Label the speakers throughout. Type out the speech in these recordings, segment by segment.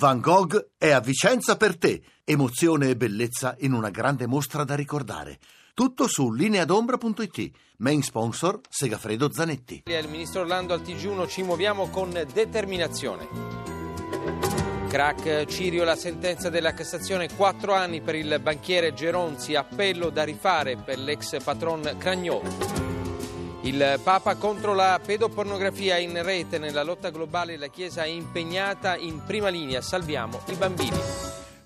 Speaker 1: Van Gogh è a Vicenza per te. Emozione e bellezza in una grande mostra da ricordare. Tutto su lineadombra.it. Main sponsor Segafredo Zanetti.
Speaker 2: Il ministro Orlando al TG1 ci muoviamo con determinazione. Crack Cirio, la sentenza della Cassazione, 4 anni per il banchiere Geronzi, appello da rifare per l'ex patron Cragnolo. Il Papa contro la pedopornografia in rete nella lotta globale, la Chiesa è impegnata in prima linea. Salviamo i bambini.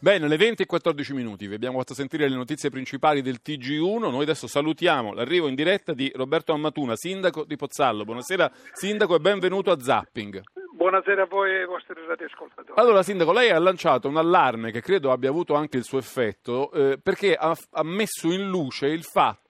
Speaker 3: Bene, alle 20 e 14 minuti vi abbiamo fatto sentire le notizie principali del TG1. Noi adesso salutiamo l'arrivo in diretta di Roberto Ammatuna, sindaco di Pozzallo. Buonasera sindaco e benvenuto a Zapping.
Speaker 4: Buonasera a voi e ai vostri radioascoltatori.
Speaker 3: Allora, Sindaco, lei ha lanciato un allarme che credo abbia avuto anche il suo effetto, eh, perché ha, ha, messo in luce il fatto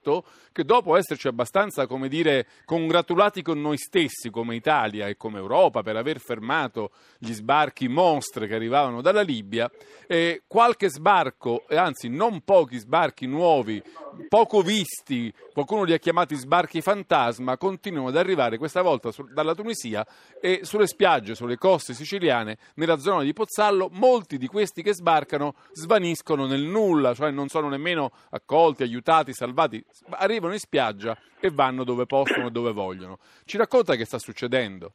Speaker 3: che dopo esserci abbastanza, come dire, congratulati con noi stessi come Italia e come Europa per aver fermato gli sbarchi monstre che arrivavano dalla Libia, eh, qualche sbarco, anzi non pochi sbarchi nuovi, poco visti, qualcuno li ha chiamati sbarchi fantasma, continuano ad arrivare questa volta su, dalla Tunisia e sulle spiagge, sulle coste siciliane, nella zona di Pozzallo, molti di questi che sbarcano svaniscono nel nulla, cioè non sono nemmeno accolti, aiutati, salvati, arrivano in spiaggia e vanno dove possono e dove vogliono. Ci racconta che sta succedendo?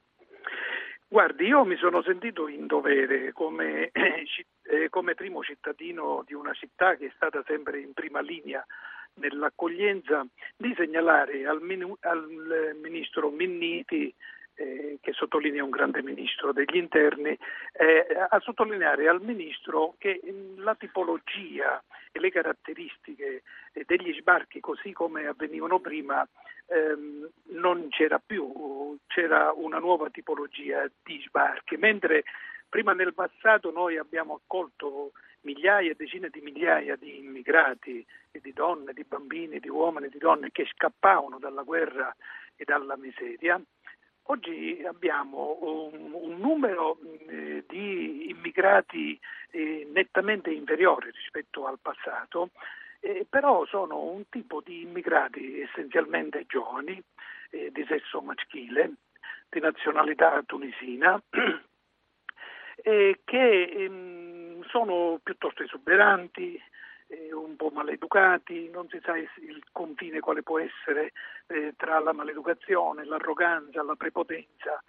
Speaker 4: Guardi, io mi sono sentito in dovere come, eh, come primo cittadino di una città che è stata sempre in prima linea nell'accoglienza di segnalare al, al ministro Minniti eh, che sottolinea un grande ministro degli interni, eh, a sottolineare al ministro che la tipologia e le caratteristiche eh, degli sbarchi, così come avvenivano prima, ehm, non c'era più, c'era una nuova tipologia di sbarchi, mentre prima nel passato noi abbiamo accolto migliaia e decine di migliaia di immigrati di donne, di bambini, di uomini, di donne che scappavano dalla guerra e dalla miseria. Oggi abbiamo un, un numero eh, di immigrati eh, nettamente inferiore rispetto al passato, eh, però sono un tipo di immigrati essenzialmente giovani, eh, di sesso maschile, di nazionalità tunisina, che ehm, sono piuttosto esuberanti, eh, un po' maleducati, non si sa il confine quale può essere eh, tra la maleducazione, l'arroganza, la prepotenza,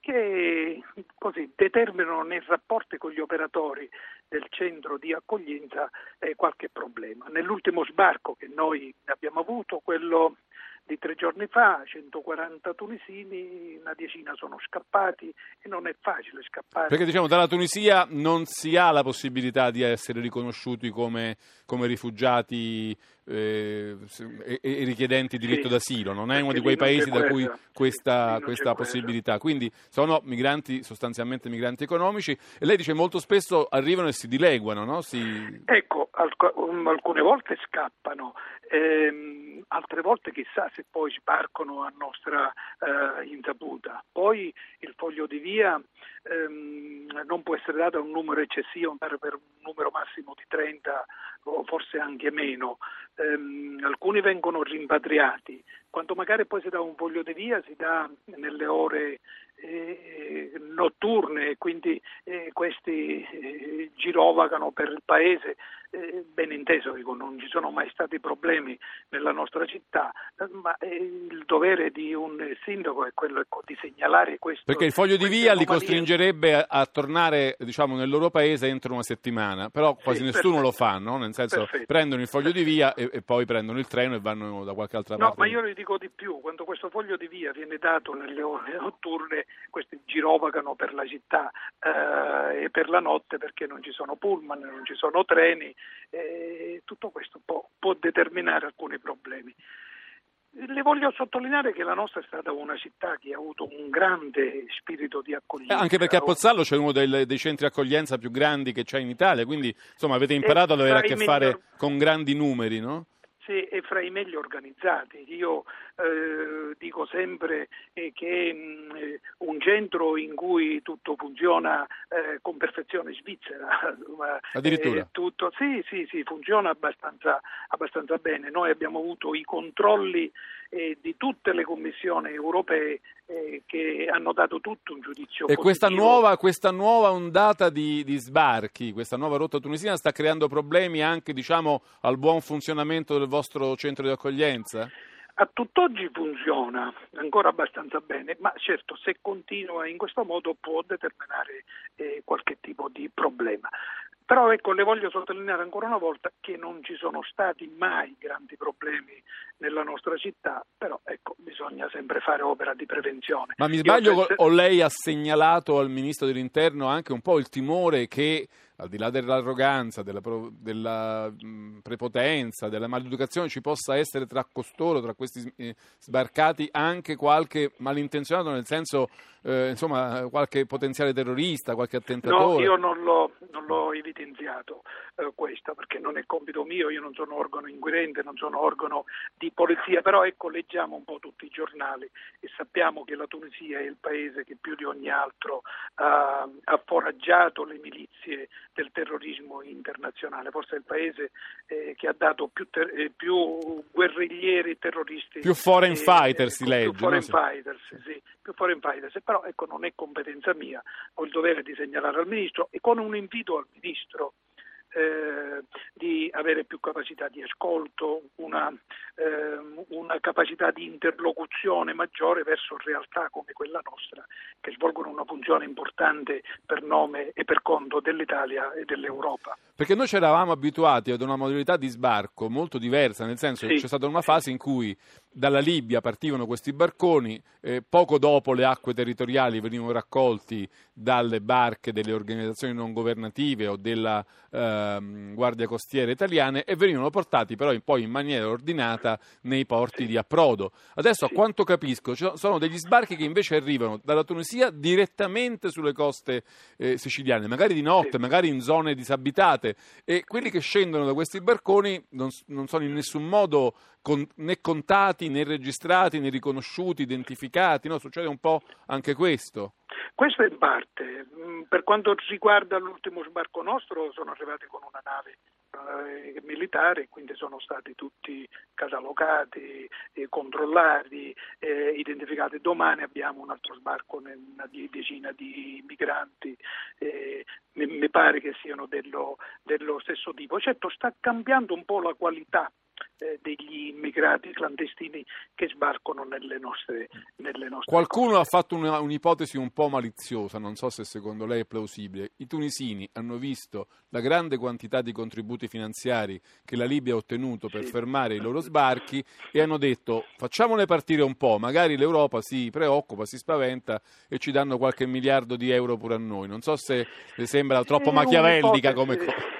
Speaker 4: che così determinano nei rapporti con gli operatori del centro di accoglienza eh, qualche problema. Nell'ultimo sbarco che noi abbiamo avuto, quello di tre giorni fa, 140 tunisini, una decina sono scappati e non è facile scappare.
Speaker 3: Perché diciamo dalla Tunisia non si ha la possibilità di essere riconosciuti come, come rifugiati eh, e, richiedenti diritto sì, d'asilo, non è uno di quei paesi da cui questa, questa possibilità. Quindi sono migranti, sostanzialmente migranti economici e lei dice molto spesso arrivano e si dileguano, no? Si...
Speaker 4: Ecco, alc- alcune volte scappano, ehm, altre volte chissà se poi sbarcano a nostra eh, insaputa. Poi il foglio di via ehm, non può essere dato a un numero eccessivo per, per un numero massimo di 30 o forse anche meno. Ehm, alcuni vengono rimpatriati, quando magari poi si dà un foglio di via si dà nelle ore eh, notturne e quindi eh, questi eh, girovagano per il paese. Eh, ben inteso, dico, non ci sono mai stati problemi nella nostra città, ma eh, il dovere di un sindaco è quello ecco, di segnalare questo.
Speaker 3: Perché il foglio di via li costringerebbe a, a tornare diciamo, nel loro paese entro una settimana, però quasi sì, nessuno perfetto. lo fa, no? nel senso perfetto. prendono il foglio perfetto. di via e, e, poi prendono il treno e vanno da qualche altra
Speaker 4: no,
Speaker 3: parte.
Speaker 4: No, ma io le dico di più, quando questo foglio di via viene dato nelle ore notturne questi girovagano per la città eh, e per la notte perché non ci sono pullman, non ci sono treni, eh, tutto questo può, può determinare alcuni problemi. Le voglio sottolineare che la nostra è stata una città che ha avuto un grande spirito di accoglienza.
Speaker 3: Anche perché a Pozzallo c'è uno dei, dei centri accoglienza più grandi che c'è in Italia, quindi insomma avete imparato ad avere a che fare con grandi numeri, no?
Speaker 4: e fra i meglio organizzati. Io eh, dico sempre eh, che mh, eh, un centro in cui tutto funziona eh, con perfezione svizzera.
Speaker 3: Addirittura?
Speaker 4: Tutto, sì, sì, sì, funziona abbastanza, abbastanza bene. Noi abbiamo avuto i controlli eh, di tutte le commissioni europee eh, che hanno dato tutto un giudizio
Speaker 3: e
Speaker 4: positivo.
Speaker 3: questa nuova, questa nuova ondata di, di, sbarchi, questa nuova rotta tunisina sta creando problemi anche diciamo, al buon funzionamento del vostro centro di accoglienza?
Speaker 4: A tutt'oggi funziona ancora abbastanza bene, ma certo se continua in questo modo può determinare eh, qualche tipo di problema. Però ecco, le voglio sottolineare ancora una volta che non ci sono stati mai grandi problemi nella nostra città, però ecco, bisogna sempre fare opera di prevenzione.
Speaker 3: Ma mi sbaglio penso... o lei ha segnalato al Ministro dell'Interno anche un po' il timore che al di là dell'arroganza, della, della prepotenza, della maleducazione, ci possa essere tra costoro, tra questi eh, sbarcati, anche qualche malintenzionato, nel senso, eh, insomma, qualche potenziale terrorista, qualche attentatore?
Speaker 4: No, io non l'ho, non l'ho evidenziato eh, questo, perché non è compito mio, io non sono organo inquirente, non sono organo di polizia, però ecco, leggiamo un po' tutti i giornali e sappiamo che la Tunisia è il paese che più di ogni altro ha, ha foraggiato le milizie del terrorismo internazionale, forse è il paese eh, che ha dato più, ter- eh, più, guerriglieri terroristi.
Speaker 3: Più foreign eh, fighter si legge.
Speaker 4: Più foreign no? fighters, sì, più foreign fighters, però ecco non è competenza mia, ho il dovere di segnalare al Ministro e con un invito al Ministro eh, di avere più capacità di ascolto, una, eh, una, capacità di interlocuzione maggiore verso realtà come quella nostra, che svolgono una funzione importante per nome e per conto dell'Italia e dell'Europa.
Speaker 3: Perché noi ci eravamo abituati ad una modalità di sbarco molto diversa, nel senso sì. che c'è stata una fase in cui dalla Libia partivano questi barconi, eh, poco dopo le acque territoriali venivano raccolti dalle barche delle organizzazioni non governative o della eh, Guardia Costiera italiane e venivano portati però in, poi in maniera ordinata nei porti di approdo. Adesso, a quanto capisco, sono degli sbarchi che invece arrivano dalla Tunisia direttamente sulle coste eh, siciliane, magari di notte, magari in zone disabitate e quelli che scendono da questi barconi non, non sono in nessun modo con, né contati né registrati né riconosciuti, identificati, no? succede un po' anche questo.
Speaker 4: Questo in parte. Mm, per quanto riguarda l'ultimo sbarco nostro, sono arrivati con una nave eh, militare, quindi sono stati tutti catalogati, eh, controllati, eh, identificati. Domani abbiamo un altro sbarco, una decina di migranti, eh, mi, mi, pare che siano dello, dello stesso tipo. Certo, sta cambiando un po' la qualità eh, degli immigrati clandestini che sbarcano nelle nostre, nelle nostre
Speaker 3: Qualcuno coste. ha fatto una, un'ipotesi un po' maliziosa, non so se secondo lei è plausibile. I tunisini hanno visto la grande quantità di contributi finanziari che la Libia ha ottenuto per sì. fermare i loro sbarchi e hanno detto facciamole partire un po', magari l'Europa si preoccupa, si spaventa e ci danno qualche miliardo di euro pure a noi. Non so se le sembra troppo machiavellica come cosa
Speaker 4: è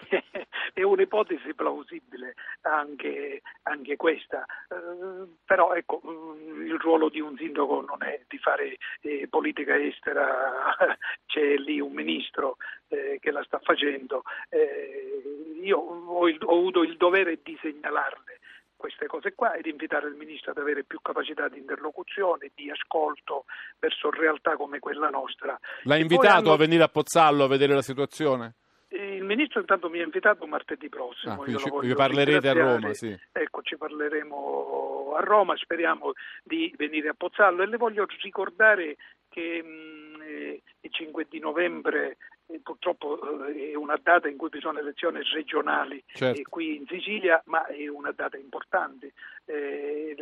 Speaker 4: un'ipotesi plausibile anche, anche questa, eh, però ecco, mm, il ruolo di un sindaco non è di fare eh, politica estera, c'è lì un ministro eh, che la sta facendo, eh, io ho, il, ho avuto il dovere di segnalarle queste cose qua ed invitare il Ministro ad avere più capacità di interlocuzione, di ascolto verso realtà come quella nostra.
Speaker 3: L'ha e invitato hanno... a venire a Pozzallo a vedere la situazione?
Speaker 4: Il ministro intanto mi ha invitato martedì prossimo.
Speaker 3: Ah, ci, vi parlerete a Roma, sì.
Speaker 4: Ecco, ci parleremo a Roma, speriamo di venire a Pozzallo e le voglio ricordare che mh, eh, il 5 di novembre purtroppo eh, è una data in cui vi sono elezioni regionali certo. qui in Sicilia, ma è una data importante, è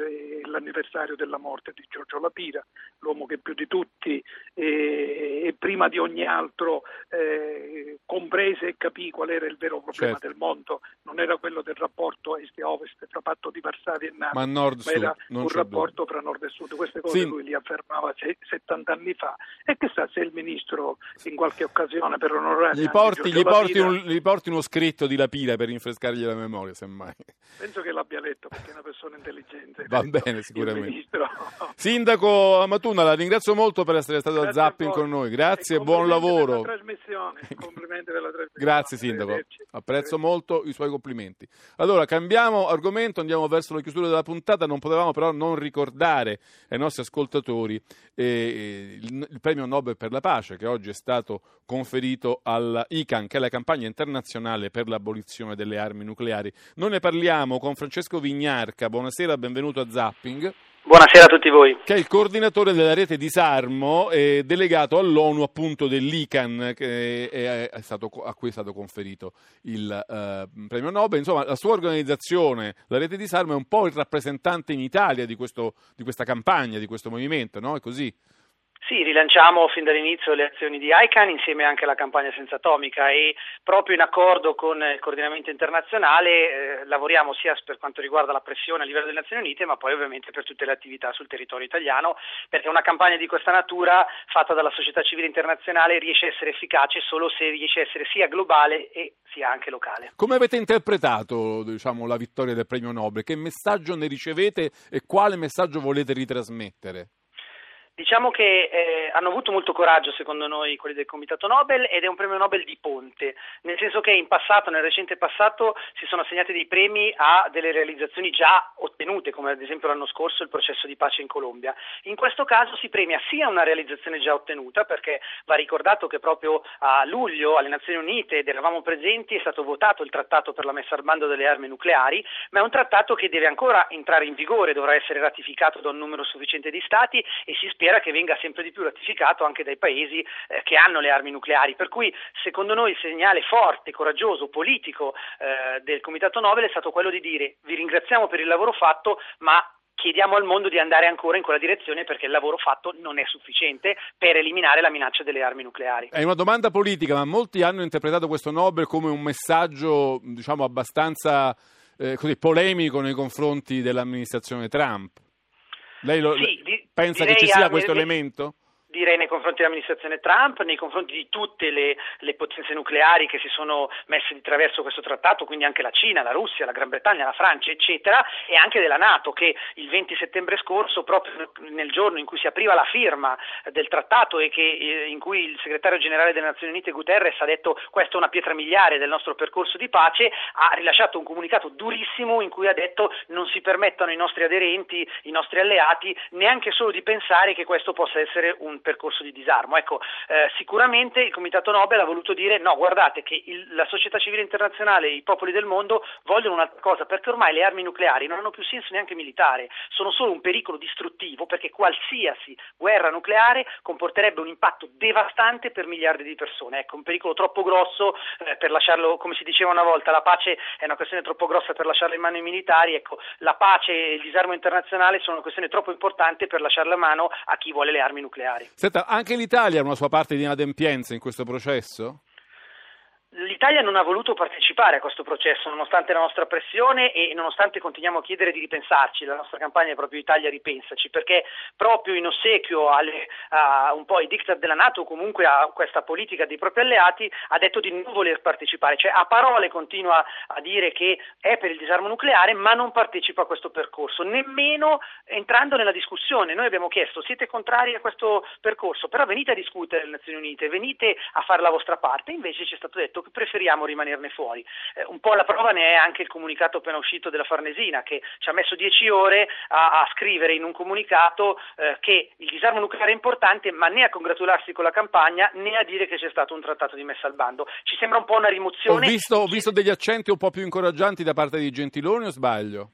Speaker 4: l'anniversario della morte di Giorgio Lapira, l'uomo che più di tutti e prima di ogni altro eh, comprese e capì qual era il vero problema certo. del mondo, non era quello del rapporto est-ovest tra patto di Varsavia e NATO,
Speaker 3: ma, nord,
Speaker 4: ma era un rapporto fra nord e sud, queste cose sì. lui li affermava 70 anni fa e chissà se il ministro in qualche occasione per onorare
Speaker 3: Gli porti, gli porti
Speaker 4: Lapira.
Speaker 3: un- gli porti uno scritto di Lapira per rinfrescargli la memoria, semmai.
Speaker 4: Penso che l'abbia letto perché è una persona intelligente.
Speaker 3: Va bene, sicuramente. Sindaco Amatuna, la ringrazio molto per essere stato a
Speaker 4: Grazie a
Speaker 3: Zapping con noi. Grazie e buon lavoro. Grazie Sindaco,
Speaker 4: Arrivederci.
Speaker 3: apprezzo molto i suoi complimenti. Allora, cambiamo argomento, andiamo verso la chiusura della puntata, non potevamo però non ricordare ai nostri ascoltatori eh, il, il premio Nobel per la pace che oggi è stato conferito alla ICAN, che è la campagna internazionale per l'abolizione delle armi nucleari. Noi ne parliamo con Francesco Vignarca, buonasera, benvenuto a Zapping.
Speaker 5: Buonasera a tutti voi.
Speaker 3: che è il coordinatore della rete disarmo e delegato all'ONU appunto dell'ICAN che è- è stato- a cui è stato conferito il eh, premio Nobel. Insomma, la sua organizzazione, la rete disarmo, è un po' il rappresentante in Italia di, questo- di questa campagna, di questo movimento, no? È così?
Speaker 5: Sì, rilanciamo fin dall'inizio le azioni di ICANN insieme anche alla campagna senza atomica e proprio in accordo con il coordinamento internazionale eh, lavoriamo sia per quanto riguarda la pressione a livello delle Nazioni Unite ma poi ovviamente per tutte le attività sul territorio italiano perché una campagna di questa natura fatta dalla società civile internazionale riesce a essere efficace solo se riesce a essere sia globale e sia anche locale.
Speaker 3: Come avete interpretato diciamo, la vittoria del premio Nobel? Che messaggio ne ricevete e quale messaggio volete ritrasmettere?
Speaker 5: Diciamo che eh, hanno avuto molto coraggio, secondo noi, quelli del Comitato Nobel ed è un premio Nobel di ponte, nel senso che in passato, nel recente passato, si sono assegnati dei premi a delle realizzazioni già ottenute, come ad esempio l'anno scorso il processo di pace in Colombia. In questo caso si premia sia una realizzazione già ottenuta, perché va ricordato che proprio a luglio alle Nazioni Unite, ed eravamo presenti, è stato votato il trattato per la messa al bando delle armi nucleari, ma è un trattato che deve ancora entrare in vigore, dovrà essere ratificato da un numero sufficiente di Stati e si spera che venga sempre di più ratificato anche dai paesi eh, che hanno le armi nucleari. Per cui, secondo noi, il segnale forte, coraggioso, politico eh, del Comitato Nobel è stato quello di dire vi ringraziamo per il lavoro fatto, ma chiediamo al mondo di andare ancora in quella direzione perché il lavoro fatto non è sufficiente per eliminare la minaccia delle armi nucleari.
Speaker 3: È una domanda politica, ma molti hanno interpretato questo Nobel come un messaggio, diciamo, abbastanza eh, così, polemico nei confronti dell'amministrazione Trump. Lei lo-
Speaker 5: Sì, di-
Speaker 3: pensa che ci sia questo elemento?
Speaker 5: Direi nei confronti dell'amministrazione Trump, nei confronti di tutte le, le potenze nucleari che si sono messe di traverso questo trattato, quindi anche la Cina, la Russia, la Gran Bretagna, la Francia, eccetera, e anche della Nato che il 20 settembre scorso, proprio nel giorno in cui si apriva la firma del trattato e che, eh, in cui il segretario generale delle Nazioni Unite Guterres ha detto questa è una pietra miliare del nostro percorso di pace, ha rilasciato un comunicato durissimo in cui ha detto non si permettano ai nostri aderenti, i nostri alleati, neanche solo di pensare che questo possa essere un percorso di disarmo. Ecco, eh, sicuramente il Comitato Nobel ha voluto dire no, guardate che il- la società civile internazionale, i popoli del mondo vogliono un'altra cosa, perché ormai le armi nucleari non hanno più senso neanche militare, sono solo un pericolo distruttivo, perché qualsiasi guerra nucleare comporterebbe un impatto devastante per miliardi di persone. Ecco, un pericolo troppo grosso eh, per lasciarlo, come si diceva una volta, la pace è una questione troppo grossa per lasciarla in mano ai militari, ecco, la pace e il disarmo internazionale sono una questione troppo importante per lasciarla a mano a chi vuole le armi nucleari.
Speaker 3: Senta, anche l'Italia ha una sua parte di inadempienza in questo processo?
Speaker 5: L'Italia non ha voluto partecipare a questo processo nonostante la nostra pressione e nonostante continuiamo a chiedere di ripensarci, la nostra campagna è proprio Italia ripensaci, perché proprio in ossequio alle, a un po' ai diktat della Nato comunque a questa politica dei propri alleati ha detto di non voler partecipare, cioè a parole continua a dire che è per il disarmo nucleare ma non partecipa a questo percorso, nemmeno entrando nella discussione. Noi abbiamo chiesto siete contrari a questo percorso, però venite a discutere alle Nazioni Unite, venite a fare la vostra parte, invece ci è stato detto che preferiamo rimanerne fuori. Eh, un po' la prova ne è anche il comunicato appena uscito della Farnesina che ci ha messo dieci ore a, a scrivere in un comunicato eh, che il disarmo nucleare è importante ma né a congratularsi con la campagna né a dire che c'è stato un trattato di messa al bando. Ci sembra un po' una
Speaker 3: Ho
Speaker 5: rimozione.
Speaker 3: visto, ho visto degli accenti un po' più incoraggianti da parte di Gentiloni o sbaglio?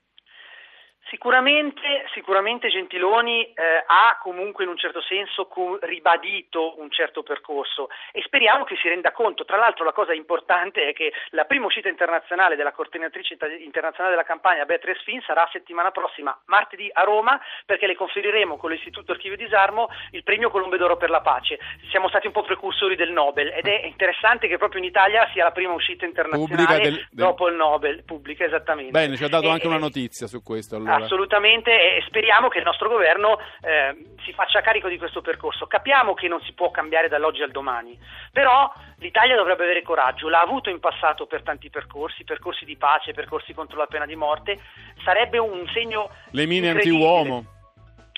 Speaker 5: Sicuramente, sicuramente Gentiloni eh, ha comunque in un certo senso ribadito un certo percorso e speriamo che si renda conto. Tra l'altro la cosa importante è che la prima uscita internazionale della coordinatrice internazionale della campagna Beatrice Fin sarà settimana prossima, martedì a Roma, perché le conferiremo con l'Istituto Archivio Disarmo il premio Colombe d'Oro per la pace. Siamo stati un po' precursori del Nobel ed è interessante che proprio in Italia sia la prima uscita internazionale
Speaker 3: del- del-
Speaker 5: dopo il Nobel, pubblica esattamente.
Speaker 3: Bene, ci ha dato
Speaker 5: E-
Speaker 3: anche una
Speaker 5: e-
Speaker 3: notizia su questo. Allora.
Speaker 5: Assolutamente e speriamo che il nostro governo eh, si faccia carico di questo percorso. Capiamo che non si può cambiare dall'oggi al domani, però l'Italia dovrebbe avere coraggio, l'ha avuto in passato per tanti percorsi, percorsi di pace, percorsi contro la pena di morte, sarebbe un segno...
Speaker 3: Le mine anti-uomo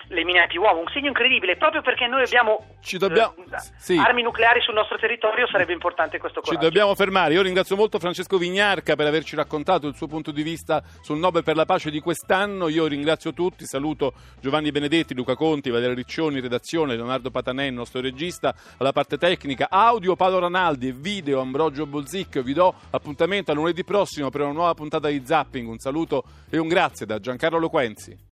Speaker 5: le mine anti-uomo, un segno incredibile, proprio perché noi abbiamo
Speaker 3: dobbiamo...
Speaker 5: eh,
Speaker 3: sì.
Speaker 5: armi nucleari sul nostro territorio sarebbe importante questo coraggio.
Speaker 3: Ci dobbiamo fermare. Io ringrazio molto Francesco Vignarca per averci raccontato il suo punto di vista sul Nobel per la pace di quest'anno. Io ringrazio tutti, saluto Giovanni Benedetti, Luca Conti, Valerio Riccioni, redazione, Leonardo Patanè, il nostro regista, alla parte tecnica, audio Paolo Ranaldi e video Ambrogio Bolzicchio. Vi do appuntamento a lunedì prossimo per una nuova puntata di Zapping. Un saluto e un grazie da Giancarlo Loquenzi.